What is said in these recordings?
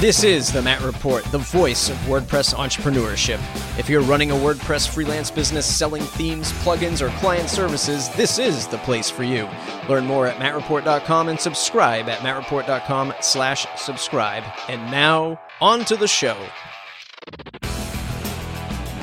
This is the Matt Report, the voice of WordPress entrepreneurship. If you're running a WordPress freelance business selling themes, plugins, or client services, this is the place for you. Learn more at mattreport.com and subscribe at mattreport.com slash subscribe. And now, on to the show.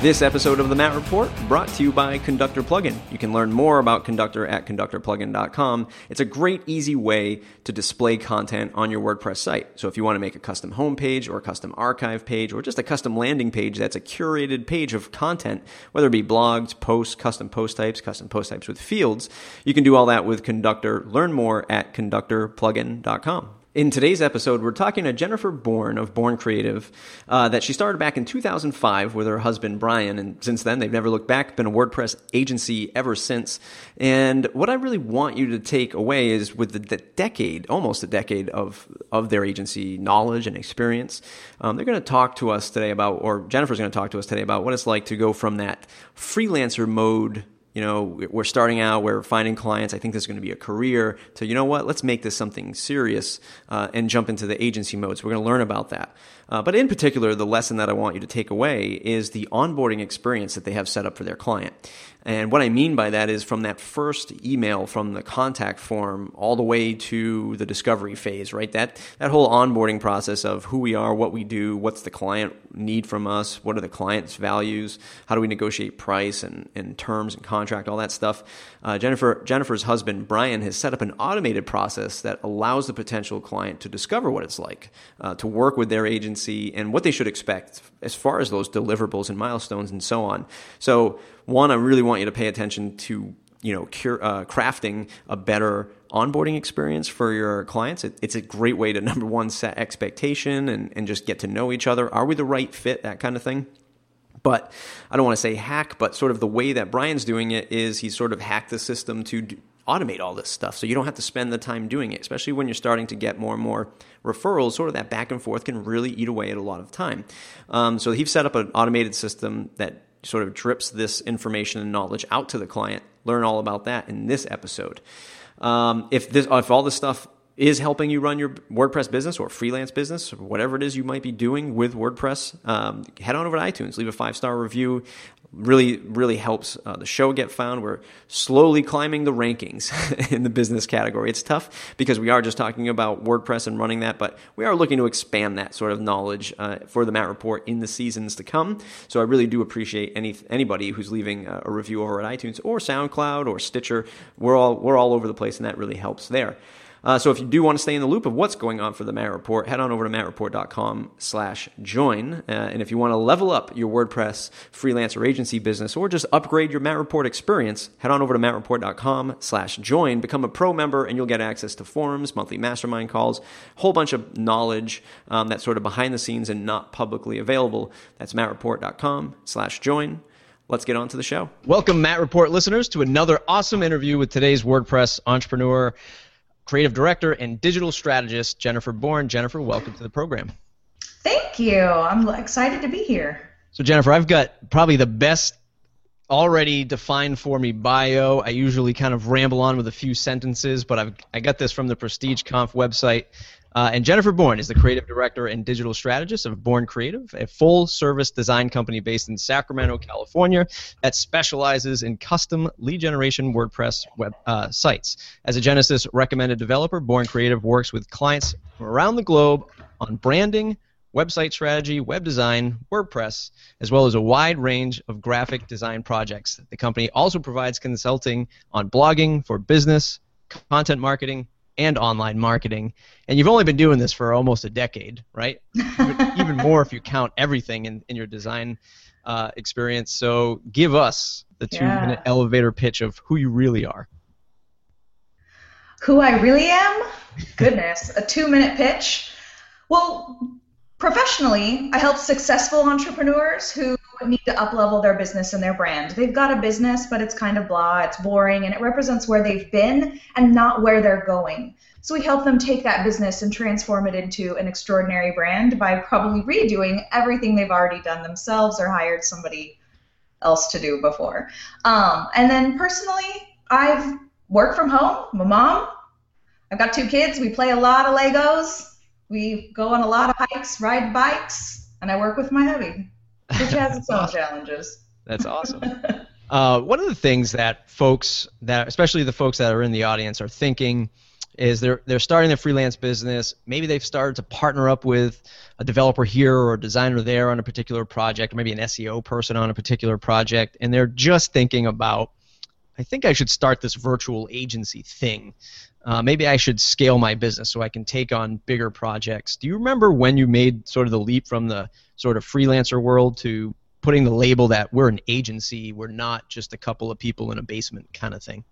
This episode of the Matt Report brought to you by Conductor Plugin. You can learn more about Conductor at conductorplugin.com. It's a great, easy way to display content on your WordPress site. So if you want to make a custom homepage or a custom archive page or just a custom landing page that's a curated page of content, whether it be blogs, posts, custom post types, custom post types with fields, you can do all that with Conductor. Learn more at conductorplugin.com. In today's episode, we're talking to Jennifer Bourne of Bourne Creative, uh, that she started back in 2005 with her husband Brian, and since then they've never looked back. Been a WordPress agency ever since. And what I really want you to take away is with the, the decade, almost a decade of of their agency knowledge and experience, um, they're going to talk to us today about, or Jennifer's going to talk to us today about what it's like to go from that freelancer mode you know, we're starting out, we're finding clients. I think this is going to be a career. To you know what, let's make this something serious uh, and jump into the agency mode. So we're going to learn about that. Uh, but in particular, the lesson that I want you to take away is the onboarding experience that they have set up for their client. And what I mean by that is from that first email from the contact form all the way to the discovery phase, right? That that whole onboarding process of who we are, what we do, what's the client need from us, what are the client's values, how do we negotiate price and, and terms and contract, all that stuff. Uh, Jennifer Jennifer's husband Brian has set up an automated process that allows the potential client to discover what it's like uh, to work with their agency and what they should expect as far as those deliverables and milestones and so on. So one, I really want you to pay attention to you know cure, uh, crafting a better onboarding experience for your clients. It, it's a great way to number one set expectation and, and just get to know each other. Are we the right fit? That kind of thing. But I don't want to say hack, but sort of the way that Brian's doing it is he's sort of hacked the system to do, automate all this stuff. So you don't have to spend the time doing it, especially when you're starting to get more and more referrals. Sort of that back and forth can really eat away at a lot of time. Um, so he's set up an automated system that sort of drips this information and knowledge out to the client. Learn all about that in this episode. Um, if this, if all this stuff is helping you run your WordPress business or freelance business or whatever it is you might be doing with WordPress, um, head on over to iTunes, leave a five star review. Really really helps uh, the show get found. We're slowly climbing the rankings in the business category. It's tough because we are just talking about wordpress and running that but we are looking to expand that sort of knowledge uh, for the matt report in the seasons to come. So i really do appreciate any anybody who's leaving a, a review over at itunes or soundcloud or stitcher. We're all we're all over the place and that really helps there uh, so if you do want to stay in the loop of what's going on for the Matt Report, head on over to mattreport.com slash join. Uh, and if you want to level up your WordPress freelance or agency business or just upgrade your Matt Report experience, head on over to mattreport.com slash join, become a pro member, and you'll get access to forums, monthly mastermind calls, a whole bunch of knowledge um, that's sort of behind the scenes and not publicly available. That's mattreport.com slash join. Let's get on to the show. Welcome, Matt Report listeners, to another awesome interview with today's WordPress entrepreneur creative director and digital strategist, Jennifer Bourne. Jennifer, welcome to the program. Thank you. I'm excited to be here. So, Jennifer, I've got probably the best already defined for me bio. I usually kind of ramble on with a few sentences, but I've, I got this from the Prestige Conf website. Uh, and Jennifer Bourne is the creative director and digital strategist of Bourne Creative, a full service design company based in Sacramento, California, that specializes in custom lead generation WordPress web uh, sites. As a Genesis recommended developer, Bourne Creative works with clients from around the globe on branding, website strategy, web design, WordPress, as well as a wide range of graphic design projects. The company also provides consulting on blogging for business, content marketing, and online marketing. And you've only been doing this for almost a decade, right? Even more if you count everything in, in your design uh, experience. So give us the two yeah. minute elevator pitch of who you really are. Who I really am? Goodness, a two minute pitch. Well, professionally, I help successful entrepreneurs who need to uplevel their business and their brand. They've got a business, but it's kind of blah, it's boring, and it represents where they've been and not where they're going. So we help them take that business and transform it into an extraordinary brand by probably redoing everything they've already done themselves or hired somebody else to do before. Um, and then personally, I've worked from home. A mom. I've got two kids. We play a lot of Legos. We go on a lot of hikes, ride bikes, and I work with my hubby, which has its own challenges. That's awesome. uh, one of the things that folks that, especially the folks that are in the audience, are thinking is they're they're starting a freelance business. Maybe they've started to partner up with a developer here or a designer there on a particular project, or maybe an SEO person on a particular project, and they're just thinking about, I think I should start this virtual agency thing. Uh, maybe I should scale my business so I can take on bigger projects. Do you remember when you made sort of the leap from the sort of freelancer world to putting the label that we're an agency, we're not just a couple of people in a basement kind of thing?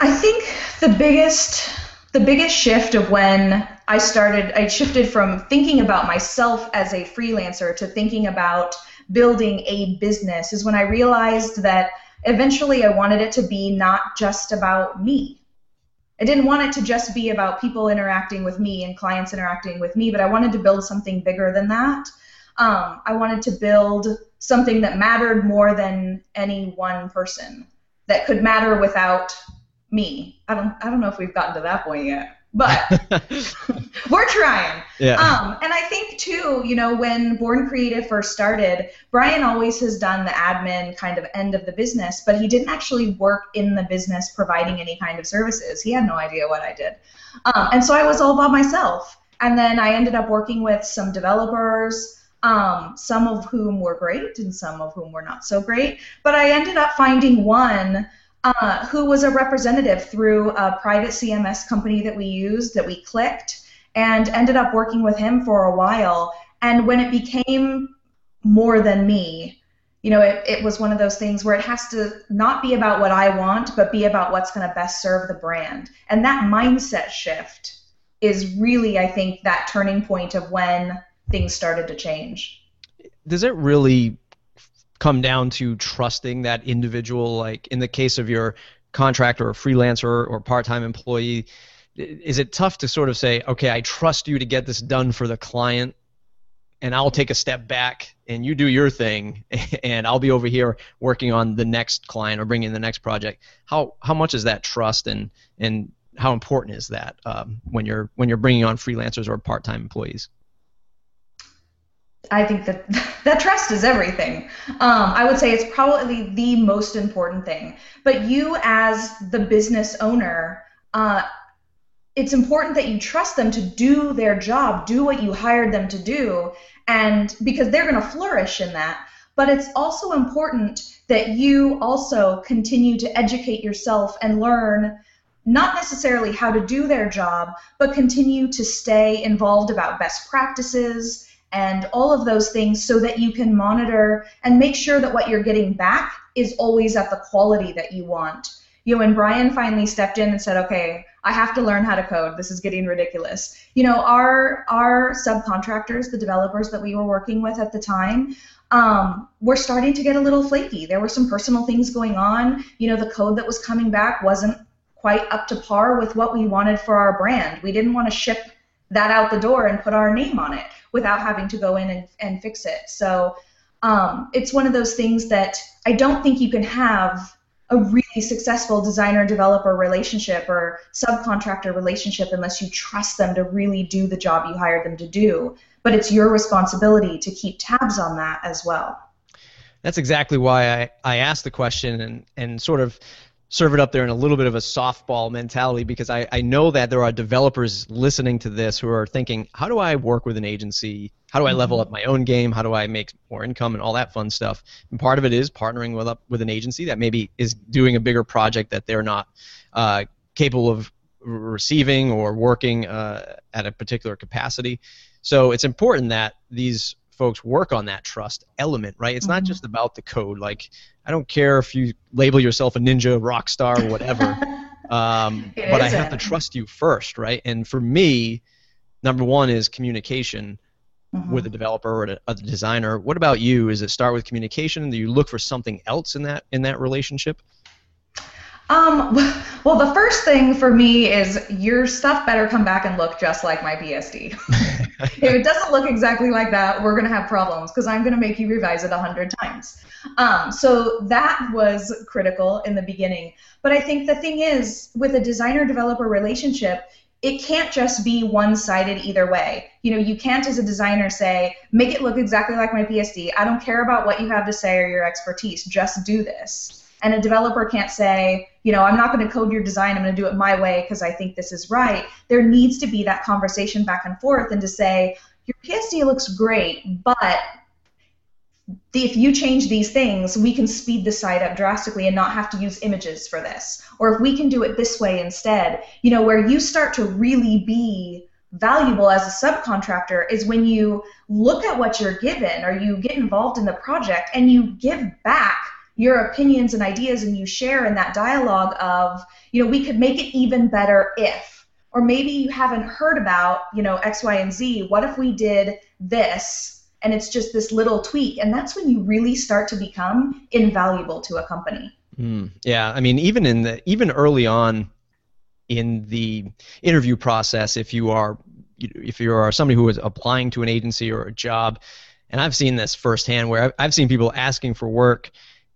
I think the biggest the biggest shift of when I started I shifted from thinking about myself as a freelancer to thinking about building a business is when I realized that eventually I wanted it to be not just about me. I didn't want it to just be about people interacting with me and clients interacting with me, but I wanted to build something bigger than that. Um, I wanted to build something that mattered more than any one person, that could matter without me. I don't I don't know if we've gotten to that point yet, but we're trying. Yeah. Um, and I think too, you know, when Bourne Creative first started, Brian always has done the admin kind of end of the business, but he didn't actually work in the business providing any kind of services. He had no idea what I did, um, and so I was all by myself. And then I ended up working with some developers. Um, some of whom were great and some of whom were not so great. But I ended up finding one uh, who was a representative through a private CMS company that we used that we clicked and ended up working with him for a while. And when it became more than me, you know, it, it was one of those things where it has to not be about what I want, but be about what's going to best serve the brand. And that mindset shift is really, I think, that turning point of when things started to change. Does it really come down to trusting that individual like in the case of your contractor or freelancer or part-time employee is it tough to sort of say okay i trust you to get this done for the client and i'll take a step back and you do your thing and i'll be over here working on the next client or bringing the next project how how much is that trust and and how important is that um, when you're when you're bringing on freelancers or part-time employees I think that that trust is everything. Um, I would say it's probably the most important thing. But you, as the business owner, uh, it's important that you trust them to do their job, do what you hired them to do, and because they're going to flourish in that. But it's also important that you also continue to educate yourself and learn not necessarily how to do their job, but continue to stay involved about best practices and all of those things so that you can monitor and make sure that what you're getting back is always at the quality that you want. You know, when Brian finally stepped in and said, "Okay, I have to learn how to code. This is getting ridiculous." You know, our our subcontractors, the developers that we were working with at the time, um, were starting to get a little flaky. There were some personal things going on. You know, the code that was coming back wasn't quite up to par with what we wanted for our brand. We didn't want to ship that out the door and put our name on it without having to go in and, and fix it. So um, it's one of those things that I don't think you can have a really successful designer developer relationship or subcontractor relationship unless you trust them to really do the job you hired them to do. But it's your responsibility to keep tabs on that as well. That's exactly why I, I asked the question and, and sort of serve it up there in a little bit of a softball mentality because I, I know that there are developers listening to this who are thinking, how do I work with an agency? How do I level mm-hmm. up my own game? How do I make more income and all that fun stuff? And part of it is partnering with up with an agency that maybe is doing a bigger project that they're not uh, capable of receiving or working uh, at a particular capacity. So it's important that these folks work on that trust element, right? It's mm-hmm. not just about the code. Like, I don't care if you label yourself a ninja, rock star, whatever, um, but I have to trust you first, right? And for me, number one is communication mm-hmm. with a developer or a, a designer. What about you? Is it start with communication? Do you look for something else in that in that relationship? Um, well, the first thing for me is your stuff better come back and look just like my PSD. if it doesn't look exactly like that, we're going to have problems because I'm going to make you revise it a hundred times. Um, so that was critical in the beginning. But I think the thing is, with a designer developer relationship, it can't just be one-sided either way. You know, you can't as a designer say, make it look exactly like my PSD. I don't care about what you have to say or your expertise. Just do this. And a developer can't say, you know, I'm not going to code your design. I'm going to do it my way because I think this is right. There needs to be that conversation back and forth and to say, your PSD looks great, but if you change these things, we can speed the site up drastically and not have to use images for this. Or if we can do it this way instead, you know, where you start to really be valuable as a subcontractor is when you look at what you're given or you get involved in the project and you give back your opinions and ideas and you share in that dialogue of, you know, we could make it even better if. Or maybe you haven't heard about, you know, X, Y, and Z. What if we did this? and it's just this little tweak and that's when you really start to become invaluable to a company mm, yeah i mean even in the even early on in the interview process if you are if you are somebody who is applying to an agency or a job and i've seen this firsthand where i've seen people asking for work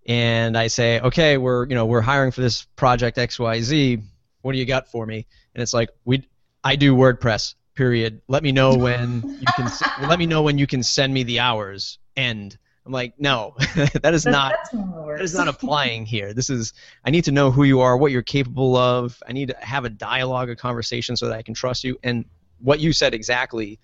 and i say okay we're you know we're hiring for this project xyz what do you got for me and it's like we i do wordpress period. Let me know when you can. let me know when you can send me the hours. End. I'm like, no, that is not that is not applying here. This is I need to know who you are, what you're capable of. I need to have a dialogue, a conversation, so that I can trust you. And what you said exactly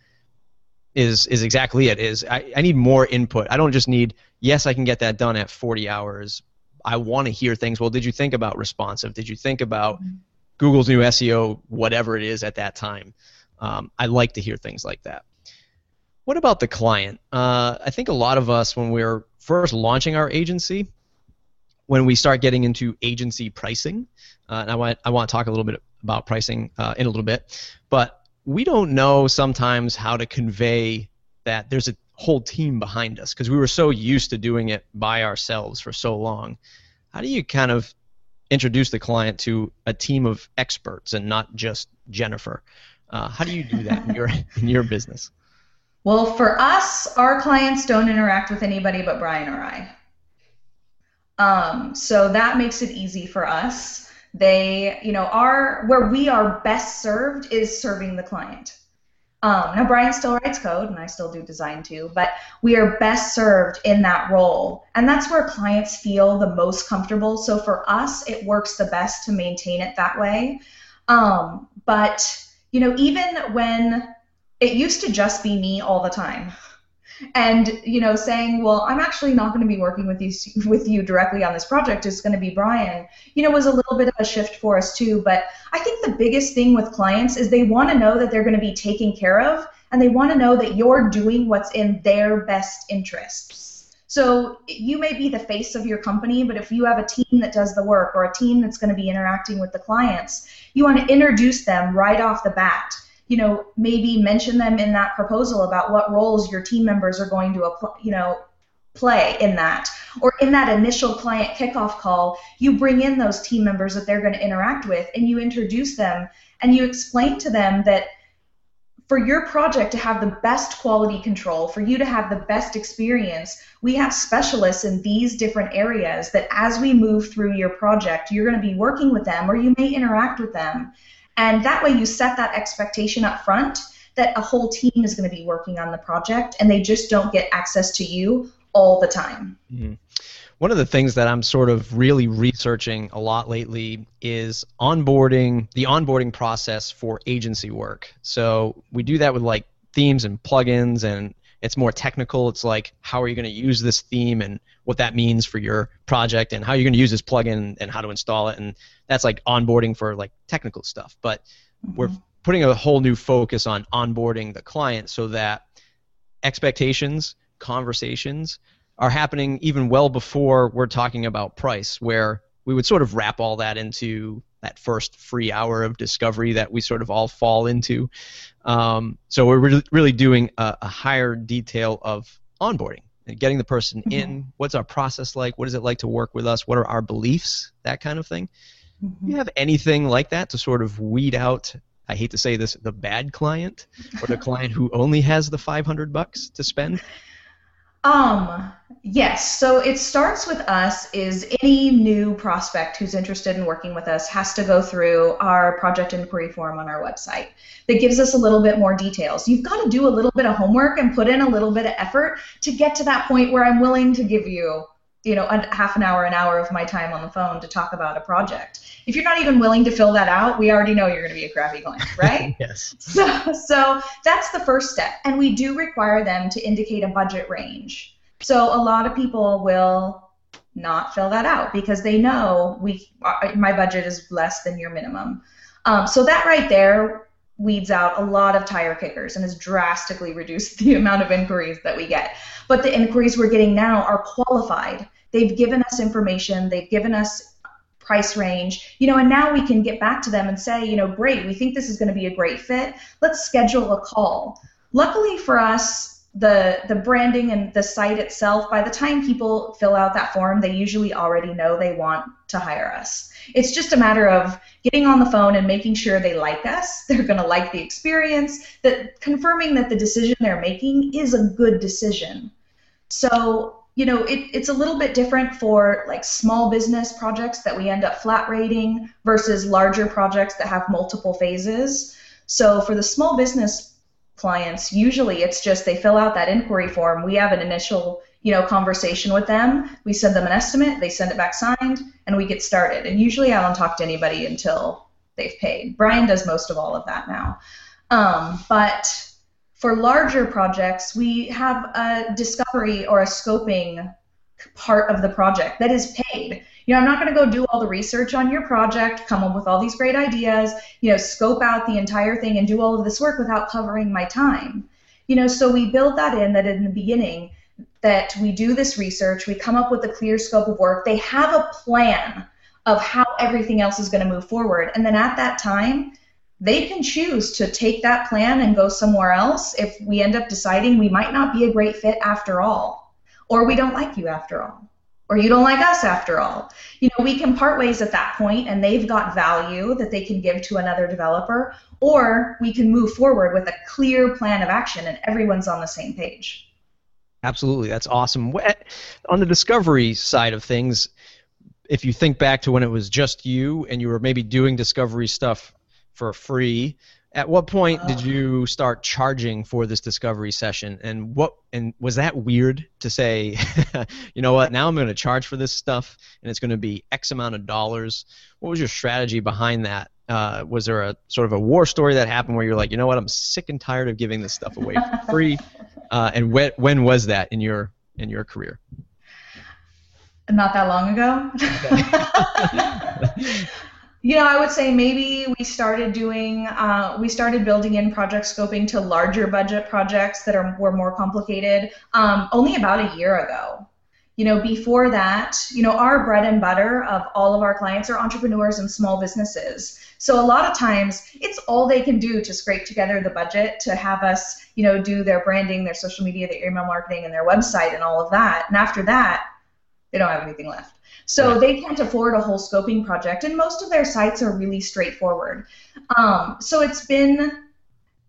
is is exactly it. Is I, I need more input. I don't just need yes, I can get that done at 40 hours. I want to hear things. Well, did you think about responsive? Did you think about mm-hmm. Google's new SEO, whatever it is at that time? Um, I like to hear things like that. What about the client? Uh, I think a lot of us, when we're first launching our agency, when we start getting into agency pricing, uh, and I want I want to talk a little bit about pricing uh, in a little bit, but we don't know sometimes how to convey that there's a whole team behind us because we were so used to doing it by ourselves for so long. How do you kind of introduce the client to a team of experts and not just Jennifer? Uh, how do you do that in your in your business? Well, for us, our clients don't interact with anybody but Brian or I. Um, so that makes it easy for us. They, you know, are where we are best served is serving the client. Um, now Brian still writes code, and I still do design too, but we are best served in that role, and that's where clients feel the most comfortable. So for us, it works the best to maintain it that way. Um, but you know, even when it used to just be me all the time. And you know, saying, "Well, I'm actually not going to be working with you with you directly on this project. It's going to be Brian." You know, was a little bit of a shift for us too. But I think the biggest thing with clients is they want to know that they're going to be taken care of, and they want to know that you're doing what's in their best interests. So you may be the face of your company, but if you have a team that does the work or a team that's going to be interacting with the clients, you want to introduce them right off the bat. You know, maybe mention them in that proposal about what roles your team members are going to, you know, play in that. Or in that initial client kickoff call, you bring in those team members that they're going to interact with and you introduce them and you explain to them that for your project to have the best quality control, for you to have the best experience, we have specialists in these different areas that as we move through your project, you're going to be working with them or you may interact with them. And that way you set that expectation up front that a whole team is going to be working on the project and they just don't get access to you all the time. Mm-hmm. One of the things that I'm sort of really researching a lot lately is onboarding, the onboarding process for agency work. So we do that with like themes and plugins and it's more technical. It's like how are you going to use this theme and what that means for your project and how you're going to use this plugin and how to install it and that's like onboarding for like technical stuff. But mm-hmm. we're putting a whole new focus on onboarding the client so that expectations, conversations are happening even well before we're talking about price, where we would sort of wrap all that into that first free hour of discovery that we sort of all fall into. Um, so we're re- really doing a, a, higher detail of onboarding and getting the person mm-hmm. in. What's our process like? What is it like to work with us? What are our beliefs? That kind of thing. Mm-hmm. Do you have anything like that to sort of weed out? I hate to say this, the bad client or the client who only has the 500 bucks to spend. Um, yes. So it starts with us is any new prospect who's interested in working with us has to go through our project inquiry form on our website. That gives us a little bit more details. You've got to do a little bit of homework and put in a little bit of effort to get to that point where I'm willing to give you you know, a half an hour, an hour of my time on the phone to talk about a project. If you're not even willing to fill that out, we already know you're going to be a crappy client, right? yes. So, so that's the first step, and we do require them to indicate a budget range. So a lot of people will not fill that out because they know we uh, my budget is less than your minimum. Um, so that right there weeds out a lot of tire kickers and has drastically reduced the amount of inquiries that we get. But the inquiries we're getting now are qualified. They've given us information, they've given us price range, you know, and now we can get back to them and say, you know, great, we think this is going to be a great fit. Let's schedule a call. Luckily for us, the the branding and the site itself by the time people fill out that form they usually already know they want to hire us. It's just a matter of getting on the phone and making sure they like us they're going to like the experience that confirming that the decision they're making is a good decision. So you know it, it's a little bit different for like small business projects that we end up flat rating versus larger projects that have multiple phases. So for the small business clients, usually it's just they fill out that inquiry form. We have an initial, you know, conversation with them. We send them an estimate, they send it back signed, and we get started. And usually I don't talk to anybody until they've paid. Brian does most of all of that now. Um, but for larger projects, we have a discovery or a scoping part of the project that is paid. You know, I'm not going to go do all the research on your project, come up with all these great ideas, you know, scope out the entire thing and do all of this work without covering my time. You know, so we build that in that in the beginning that we do this research, we come up with a clear scope of work. They have a plan of how everything else is going to move forward. And then at that time, they can choose to take that plan and go somewhere else if we end up deciding we might not be a great fit after all, or we don't like you after all or you don't like us after all. You know, we can part ways at that point and they've got value that they can give to another developer, or we can move forward with a clear plan of action and everyone's on the same page. Absolutely, that's awesome. On the discovery side of things, if you think back to when it was just you and you were maybe doing discovery stuff for free, at what point did you start charging for this discovery session, and what and was that weird to say, you know what? Now I'm going to charge for this stuff, and it's going to be X amount of dollars. What was your strategy behind that? Uh, was there a sort of a war story that happened where you're like, you know what? I'm sick and tired of giving this stuff away for free. Uh, and when when was that in your in your career? Not that long ago. You know, I would say maybe we started doing, uh, we started building in project scoping to larger budget projects that are were more complicated um, only about a year ago. You know, before that, you know, our bread and butter of all of our clients are entrepreneurs and small businesses. So a lot of times, it's all they can do to scrape together the budget to have us, you know, do their branding, their social media, their email marketing, and their website, and all of that. And after that, they don't have anything left. So right. they can't afford a whole scoping project, and most of their sites are really straightforward. Um, so it's been,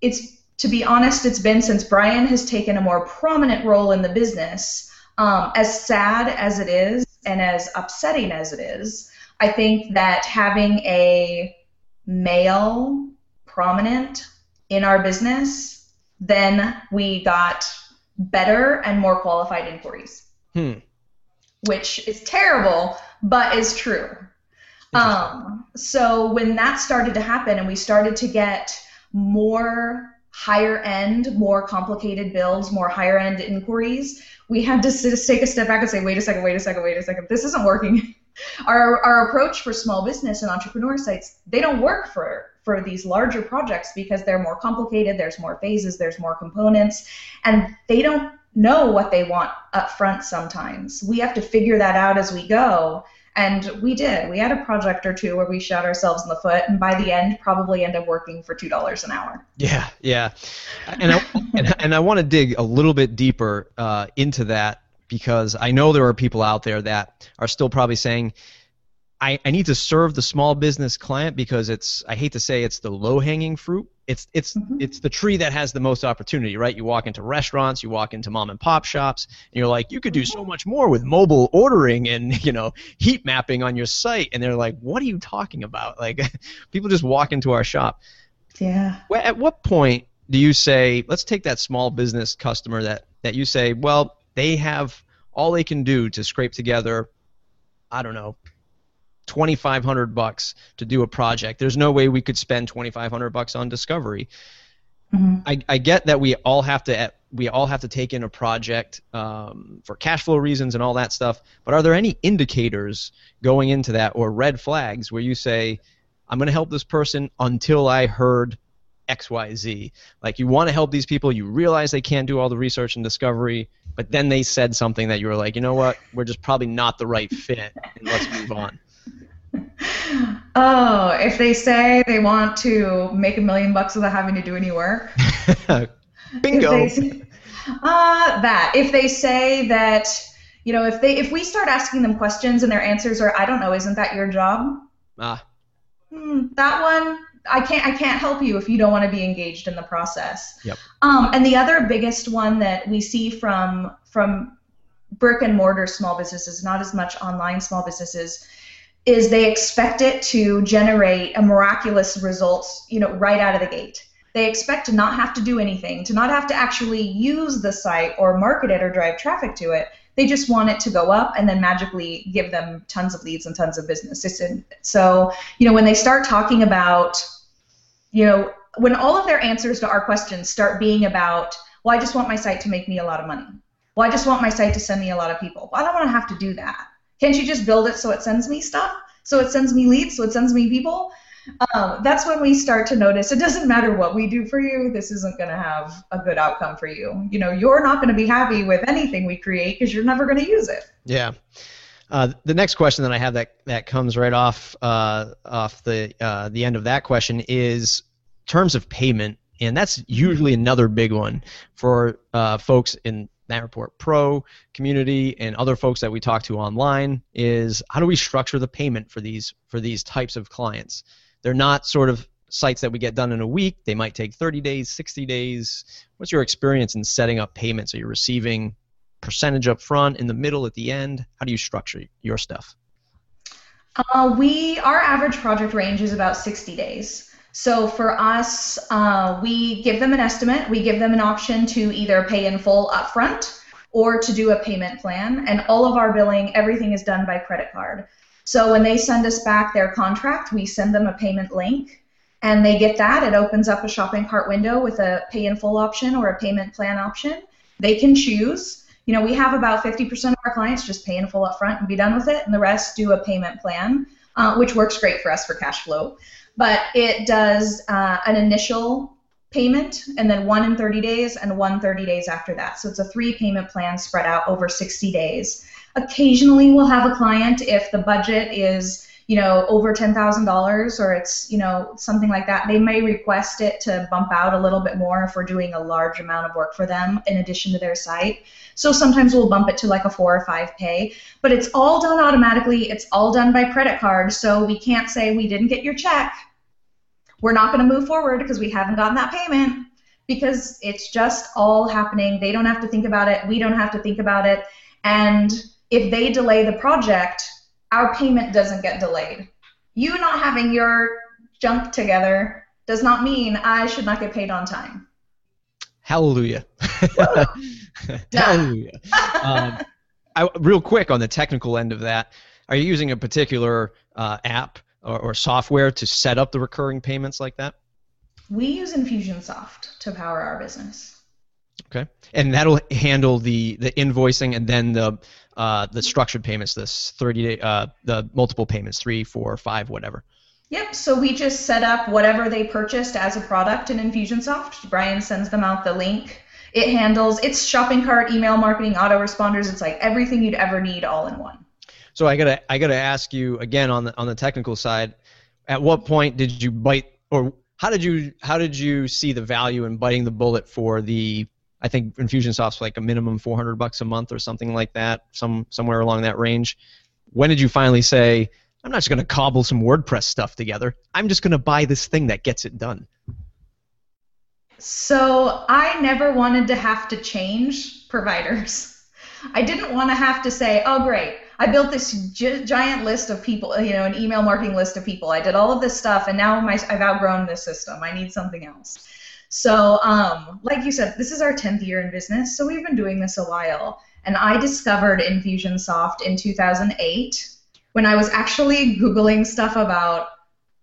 it's to be honest, it's been since Brian has taken a more prominent role in the business. Um, as sad as it is, and as upsetting as it is, I think that having a male prominent in our business, then we got better and more qualified inquiries. Hmm which is terrible, but is true. Um, so when that started to happen and we started to get more higher end, more complicated builds, more higher end inquiries, we had to take a step back and say, wait a second, wait a second, wait a second, this isn't working. our, our approach for small business and entrepreneur sites, they don't work for for these larger projects because they're more complicated, there's more phases, there's more components, and they don't know what they want up front sometimes. We have to figure that out as we go. And we did. We had a project or two where we shot ourselves in the foot, and by the end, probably end up working for two dollars an hour. Yeah, yeah, and I and, and I want to dig a little bit deeper uh, into that because I know there are people out there that are still probably saying, I, I need to serve the small business client because it's I hate to say it's the low hanging fruit It's it's mm-hmm. it's the tree that has the most opportunity, right? You walk into restaurants, you walk into mom and pop shops, and you're like, you could do so much more with mobile ordering and you know heat mapping on your site, and they're like, what are you talking about? Like, people just walk into our shop. Yeah. At what point do you say, let's take that small business customer that that you say, well, they have all they can do to scrape together, I don't know, 2500 bucks to do a project. There's no way we could spend 2500 bucks on discovery. Mm-hmm. I, I get that we all have to we all have to take in a project um, for cash flow reasons and all that stuff. But are there any indicators going into that or red flags where you say, I'm going to help this person until I heard XYZ. Like you want to help these people, you realize they can't do all the research and discovery, but then they said something that you were like, you know what, we're just probably not the right fit, and let's move on. Oh, if they say they want to make a million bucks without having to do any work. Bingo. Say, uh, that. If they say that, you know, if they if we start asking them questions and their answers are, I don't know, isn't that your job? Ah. Hmm, that one, I can't I can't help you if you don't want to be engaged in the process. Yep. Um, and the other biggest one that we see from from brick and mortar small businesses, not as much online small businesses, is they expect it to generate a miraculous results, you know, right out of the gate. They expect to not have to do anything, to not have to actually use the site or market it or drive traffic to it. They just want it to go up and then magically give them tons of leads and tons of business. So, you know, when they start talking about, you know, when all of their answers to our questions start being about, well, I just want my site to make me a lot of money. Well, I just want my site to send me a lot of people. Well, I don't want to have to do that. Can't you just build it so it sends me stuff? So it sends me leads, so it sends me people? um, that's when we start to notice it doesn't matter what we do for you this isn't going to have a good outcome for you you know you're not going to be happy with anything we create because you're never going to use it yeah uh, the next question that I have that that comes right off uh, off the uh, the end of that question is terms of payment, and that's usually another big one for uh, folks in that report pro community and other folks that we talk to online. Is how do we structure the payment for these for these types of clients? They're not sort of sites that we get done in a week. They might take 30 days, 60 days. What's your experience in setting up payments? Are you receiving percentage up front, in the middle, at the end? How do you structure your stuff? Uh, we our average project range is about 60 days. So for us, uh, we give them an estimate. We give them an option to either pay in full upfront or to do a payment plan. And all of our billing, everything is done by credit card. So when they send us back their contract, we send them a payment link and they get that. It opens up a shopping cart window with a pay in full option or a payment plan option. They can choose. You know, we have about 50% of our clients just pay in full upfront and be done with it, and the rest do a payment plan, uh, which works great for us for cash flow. But it does uh, an initial payment and then one in 30 days and one 30 days after that. So it's a three payment plan spread out over 60 days. Occasionally, we'll have a client if the budget is you know over $10,000 or it's you know something like that. They may request it to bump out a little bit more if we're doing a large amount of work for them in addition to their site. So sometimes we'll bump it to like a four or five pay, but it's all done automatically. It's all done by credit card, so we can't say we didn't get your check. We're not going to move forward because we haven't gotten that payment because it's just all happening. They don't have to think about it. We don't have to think about it. And if they delay the project, our payment doesn't get delayed. You not having your junk together does not mean I should not get paid on time. Hallelujah. Hallelujah. um, I, real quick on the technical end of that, are you using a particular uh, app or, or, software to set up the recurring payments like that? We use Infusionsoft to power our business. Okay, and that'll handle the the invoicing and then the uh, the structured payments, this 30 day, uh, the multiple payments, three, four, five, whatever. Yep. So we just set up whatever they purchased as a product in Infusionsoft. Brian sends them out the link. It handles it's shopping cart, email marketing, autoresponders. It's like everything you'd ever need all in one. So I gotta I gotta ask you again on the on the technical side. At what point did you bite or how did you how did you see the value in biting the bullet for the I think Infusionsoft's like a minimum 400 bucks a month or something like that, some somewhere along that range. When did you finally say, I'm not just going to cobble some WordPress stuff together. I'm just going to buy this thing that gets it done? So I never wanted to have to change providers. I didn't want to have to say, oh, great, I built this gi- giant list of people, you know, an email marketing list of people. I did all of this stuff, and now my, I've outgrown this system. I need something else. So, um, like you said, this is our 10th year in business, so we've been doing this a while. And I discovered Infusionsoft in 2008 when I was actually Googling stuff about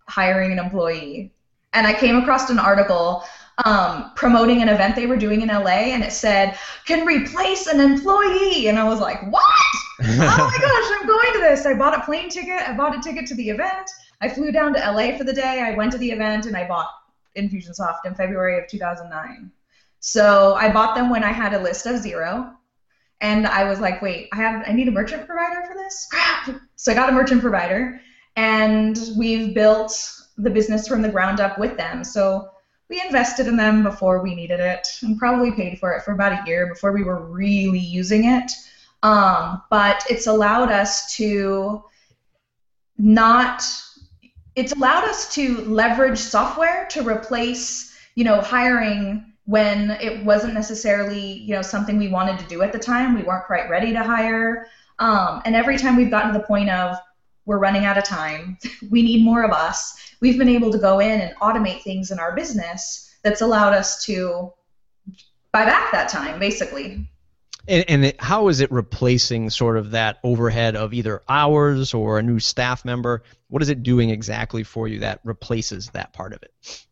hiring an employee. And I came across an article um, promoting an event they were doing in LA, and it said, can replace an employee. And I was like, what? oh my gosh, I'm going to this. I bought a plane ticket. I bought a ticket to the event. I flew down to LA for the day. I went to the event, and I bought Infusionsoft in February of 2009. So I bought them when I had a list of zero. And I was like, wait, I have I need a merchant provider for this? Crap. So I got a merchant provider and we've built the business from the ground up with them. So we invested in them before we needed it and probably paid for it for about a year before we were really using it. Um, but it's allowed us to not it's allowed us to leverage software to replace you know hiring when it wasn't necessarily you know something we wanted to do at the time we weren't quite ready to hire um, and every time we've gotten to the point of we're running out of time we need more of us we've been able to go in and automate things in our business that's allowed us to buy back that time, basically. And, and it, how is it replacing sort of that overhead of either hours or a new staff member? What is it doing exactly for you that replaces that part of it?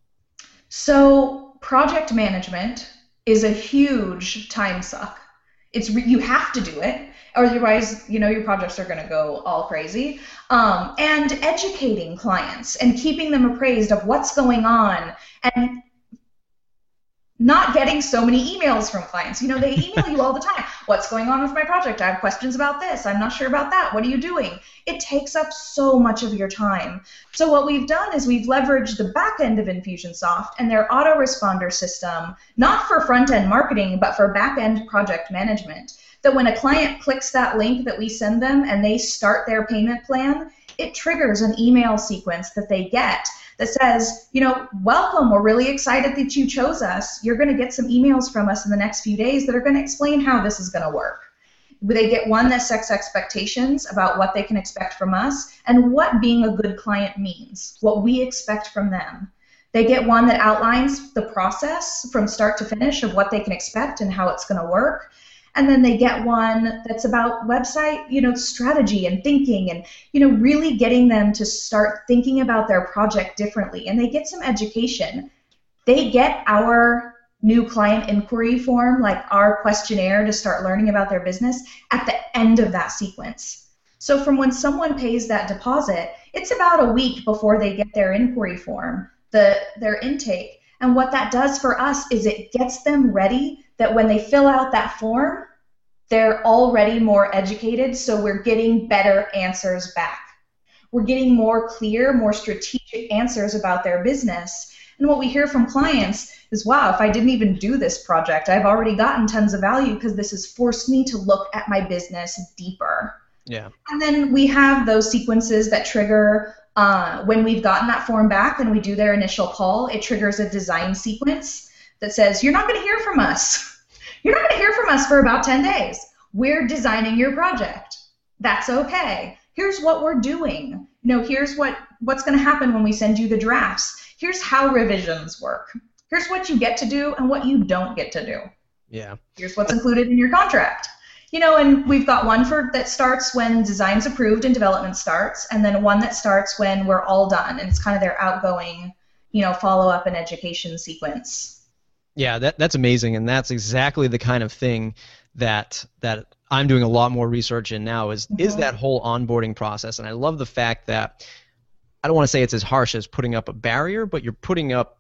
So, project management is a huge time suck. It's you have to do it otherwise you know your projects are going to go all crazy um, and educating clients and keeping them appraised of what's going on and not getting so many emails from clients. You know, they email you all the time. What's going on with my project? I have questions about this. I'm not sure about that. What are you doing? It takes up so much of your time. So what we've done is we've leveraged the back end of Infusionsoft and their autoresponder system, not for front end marketing, but for back end project management that when a client clicks that link that we send them and they start their payment plan, it triggers an email sequence that they get that says, you know, welcome, we're really excited that you chose us. You're going to get some emails from us in the next few days that are going to explain how this is going to work. They get one that sets expectations about what they can expect from us and what being a good client means, what we expect from them. They get one that outlines the process from start to finish of what they can expect and how it's going to work and then they get one that's about website you know strategy and thinking and you know really getting them to start thinking about their project differently. And they get some education. They get our new client inquiry form like our questionnaire to start learning about their business at the end of that sequence. So from when someone pays that deposit it's about a week before they get their inquiry form the their intake. And what that does for us is it gets them ready that when they fill out that form, they're already more educated, so we're getting better answers back. We're getting more clear, more strategic answers about their business. And what we hear from clients is, wow, if I didn't even do this project, I've already gotten tons of value because this has forced me to look at my business deeper. Yeah. And then we have those sequences that trigger uh, when we've gotten that form back and we do their initial call, it triggers a design sequence that says, You're not going to hear from us. You're not going to hear from us for about 10 days. We're designing your project. That's okay. Here's what we're doing. You know, here's what, what's going to happen when we send you the drafts. Here's how revisions work. Here's what you get to do and what you don't get to do. Yeah. Here's what's included in your contract you know, and we've got one for that starts when design's approved and development starts, and then one that starts when we're all done, and it's kind of their outgoing, you know, follow up and education sequence. Yeah, that that's amazing, and that's exactly the kind of thing that that I'm doing a lot more research in now is mm-hmm. is that whole onboarding process, and I love the fact that I don't want to say it's as harsh as putting up a barrier, but you're putting up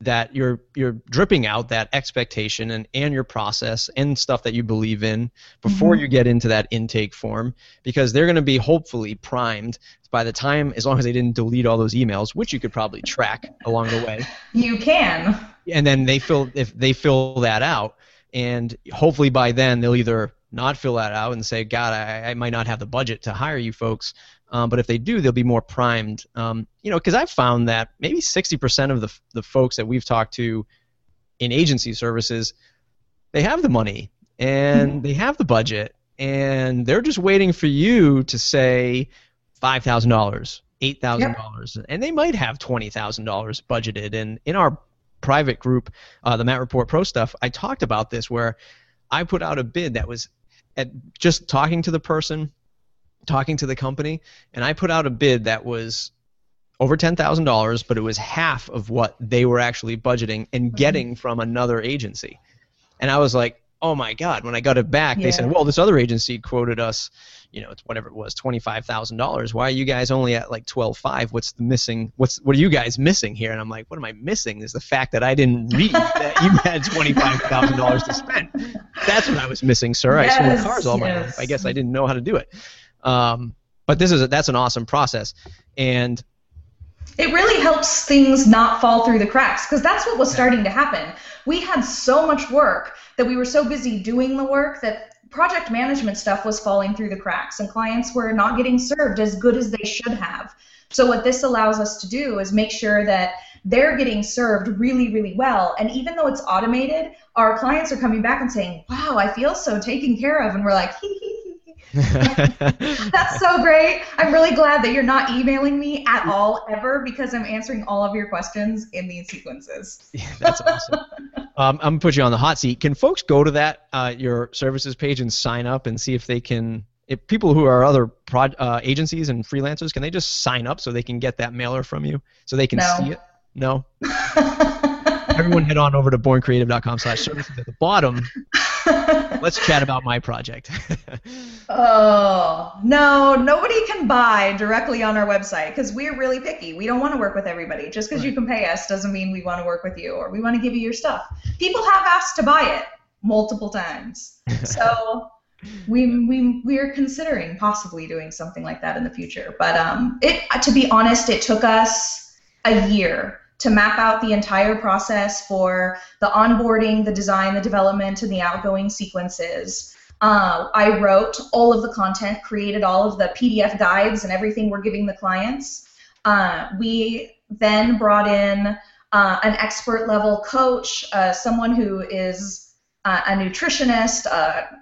that you're you're dripping out that expectation and, and your process and stuff that you believe in before mm-hmm. you get into that intake form because they're going to be hopefully primed by the time as long as they didn't delete all those emails which you could probably track along the way you can and then they fill if they fill that out and hopefully by then they'll either not fill that out and say god I, I might not have the budget to hire you folks um, but if they do, they'll be more primed. Um, you know, because I've found that maybe 60% of the the folks that we've talked to in agency services, they have the money and mm-hmm. they have the budget and they're just waiting for you to say five thousand dollars, eight thousand yep. dollars, and they might have twenty thousand dollars budgeted. And in our private group, uh, the Matt Report Pro stuff, I talked about this where I put out a bid that was at just talking to the person, talking to the company, and I put out a bid that was over $10,000, but it was half of what they were actually budgeting and mm-hmm. getting from another agency. And I was like, oh my God. When I got it back, yeah. they said, well, this other agency quoted us, you know, whatever it was, $25,000. Why are you guys only at like 12.5? What's the missing? What's, what are you guys missing here? And I'm like, what am I missing is the fact that I didn't read that you had $25,000 to spend. That's what I was missing, sir. Yes, I sold cars all yes. my life. I guess I didn't know how to do it. Um, but this is a, that's an awesome process. And it really helps things not fall through the cracks because that's what was starting to happen. We had so much work that we were so busy doing the work that project management stuff was falling through the cracks and clients were not getting served as good as they should have. So what this allows us to do is make sure that they're getting served really, really well. And even though it's automated, our clients are coming back and saying, "Wow, I feel so taken care of." And we're like, hee That's so great. I'm really glad that you're not emailing me at all ever because I'm answering all of your questions in these sequences. Yeah, that's awesome. um, I'm gonna put you on the hot seat. Can folks go to that uh, your services page and sign up and see if they can? If people who are other prod, uh, agencies and freelancers, can they just sign up so they can get that mailer from you so they can no. see it? No. Everyone head on over to bournecreative.com/services at the bottom Let's chat about my project. oh, no, nobody can buy directly on our website because we're really picky. We don't want to work with everybody. Just because right. you can pay us doesn't mean we want to work with you or we want to give you your stuff. People have asked to buy it multiple times. So we we we're considering possibly doing something like that in the future. But um it to be honest, it took us a year to map out the entire process for the onboarding, the design, the development, and the outgoing sequences. Uh, I wrote all of the content, created all of the PDF guides and everything we're giving the clients. Uh, we then brought in uh, an expert level coach, uh, someone who is uh, a nutritionist, a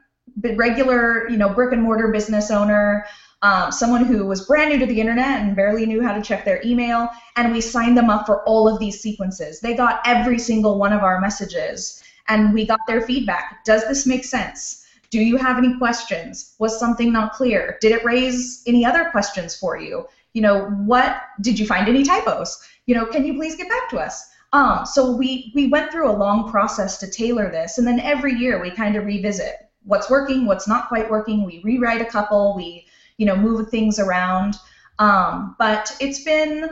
regular, you know, brick and mortar business owner, um, someone who was brand new to the internet and barely knew how to check their email, and we signed them up for all of these sequences. They got every single one of our messages, and we got their feedback. Does this make sense? Do you have any questions? Was something not clear? Did it raise any other questions for you? You know, what did you find any typos? You know, can you please get back to us? Um, so we we went through a long process to tailor this, and then every year we kind of revisit what's working, what's not quite working. We rewrite a couple, we you know move things around. Um, but it's been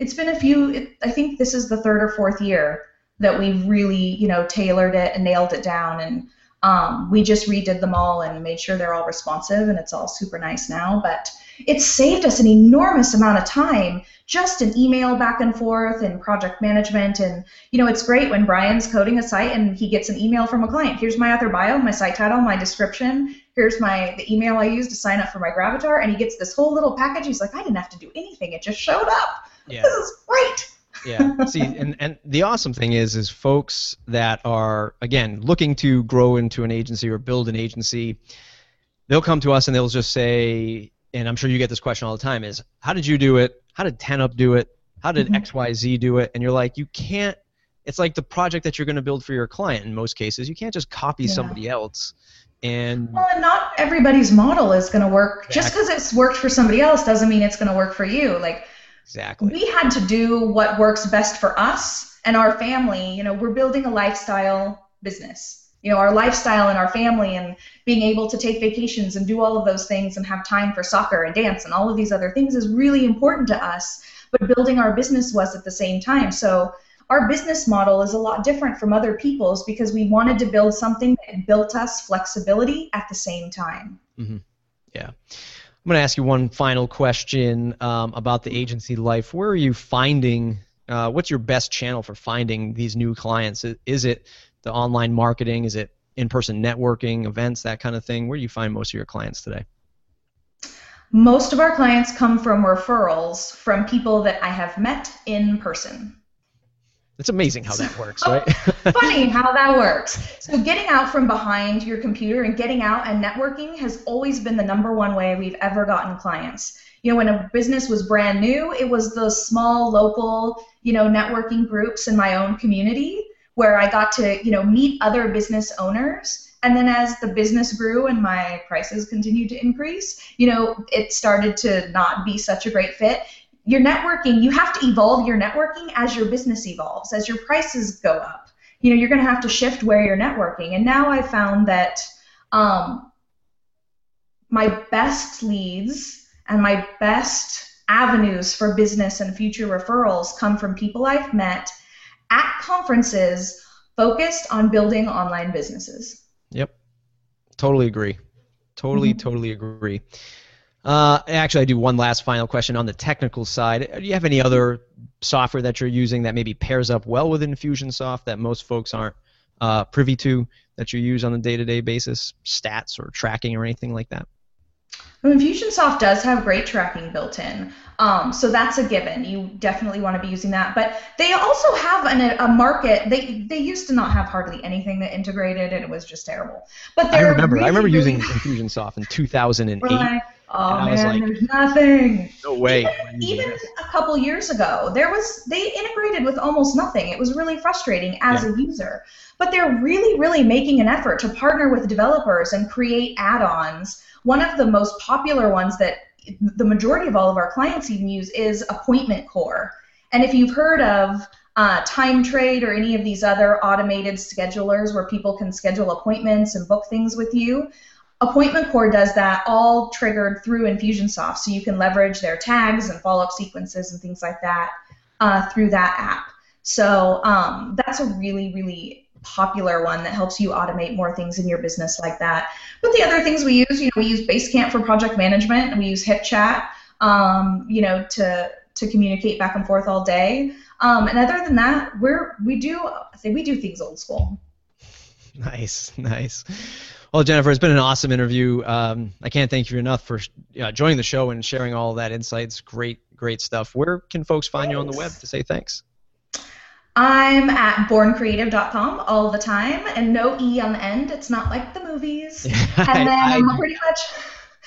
it's been a few. It, I think this is the third or fourth year that we've really you know tailored it and nailed it down and um, we just redid them all and made sure they're all responsive and it's all super nice now but it's saved us an enormous amount of time just an email back and forth and project management and you know it's great when brian's coding a site and he gets an email from a client here's my author bio my site title my description here's my the email i used to sign up for my gravatar and he gets this whole little package he's like i didn't have to do anything it just showed up yeah. this is great yeah see and, and the awesome thing is is folks that are again looking to grow into an agency or build an agency they'll come to us and they'll just say and I'm sure you get this question all the time, is how did you do it? How did 10up do it? How did mm-hmm. XYZ do it? And you're like, you can't. It's like the project that you're going to build for your client. In most cases, you can't just copy yeah. somebody else. And well, and not everybody's model is going to work. Exactly. Just because it's worked for somebody else doesn't mean it's going to work for you. Like exactly, we had to do what works best for us and our family. You know, we're building a lifestyle business you know our lifestyle and our family and being able to take vacations and do all of those things and have time for soccer and dance and all of these other things is really important to us but building our business was at the same time so our business model is a lot different from other people's because we wanted to build something that built us flexibility at the same time mm-hmm. yeah i'm going to ask you one final question um, about the agency life where are you finding uh, what's your best channel for finding these new clients? Is it the online marketing? Is it in-person networking, events, that kind of thing? Where do you find most of your clients today? Most of our clients come from referrals from people that I have met in person. It's amazing how that works, oh, right? Funny how that works. So getting out from behind your computer and getting out and networking has always been the number one way we've ever gotten clients. You know, when a business was brand new, it was the small local, you know, networking groups in my own community where I got to, you know, meet other business owners. And then as the business grew and my prices continued to increase, you know, it started to not be such a great fit your networking, you have to evolve your networking as your business evolves, as your prices go up. You know, you're going to have to shift where you're networking. And now I found that um, my best leads and my best avenues for business and future referrals come from people I've met at conferences focused on building online businesses. Yep. Totally agree. Totally, mm-hmm. totally agree. Uh, actually, I do one last final question on the technical side. Do you have any other software that you're using that maybe pairs up well with Infusionsoft that most folks aren't uh, privy to that you use on a day-to-day basis, stats or tracking or anything like that? Infusionsoft does have great tracking built in, um, so that's a given. You definitely want to be using that. But they also have an, a market. They they used to not have hardly anything that integrated, and it was just terrible. But I remember. Really, I remember using Infusionsoft in 2008. Oh man, like, there's nothing. No way. Even, even a couple years ago, there was they integrated with almost nothing. It was really frustrating as yeah. a user. But they're really, really making an effort to partner with developers and create add-ons. One of the most popular ones that the majority of all of our clients even use is Appointment Core. And if you've heard of uh, Time Trade or any of these other automated schedulers where people can schedule appointments and book things with you, Appointment Core does that all triggered through Infusionsoft, so you can leverage their tags and follow-up sequences and things like that uh, through that app. So um, that's a really, really popular one that helps you automate more things in your business like that. But the other things we use, you know, we use Basecamp for project management, and we use HipChat, um, you know, to to communicate back and forth all day. Um, and other than that, we're we do I think we do things old school. Nice, nice. Well, Jennifer, it's been an awesome interview. Um, I can't thank you enough for uh, joining the show and sharing all that insights. Great, great stuff. Where can folks find thanks. you on the web to say thanks? I'm at bournecreative.com all the time, and no e on the end. It's not like the movies. and then I, I, pretty much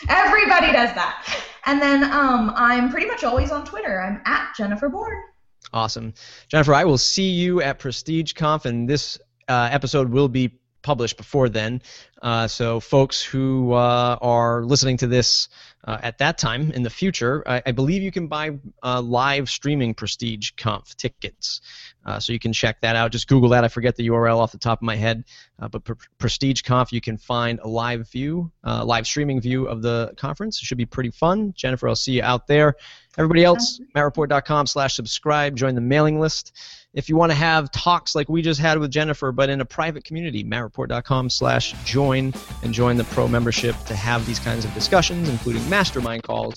everybody does that. And then um, I'm pretty much always on Twitter. I'm at Jennifer Bourne. Awesome, Jennifer. I will see you at PrestigeConf, and this uh, episode will be published before then. Uh, so, folks who uh, are listening to this uh, at that time in the future, I, I believe you can buy uh, live streaming Prestige Conf tickets. Uh, so you can check that out. Just Google that. I forget the URL off the top of my head. Uh, but Prestige Conf, you can find a live view, live streaming view of the conference. It should be pretty fun. Jennifer, I'll see you out there. Everybody else, mattreport.com slash subscribe. Join the mailing list if you want to have talks like we just had with Jennifer, but in a private community, mattreport.com slash join and join the pro membership to have these kinds of discussions, including mastermind calls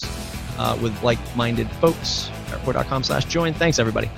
uh, with like-minded folks. mattreport.com slash join. Thanks, everybody.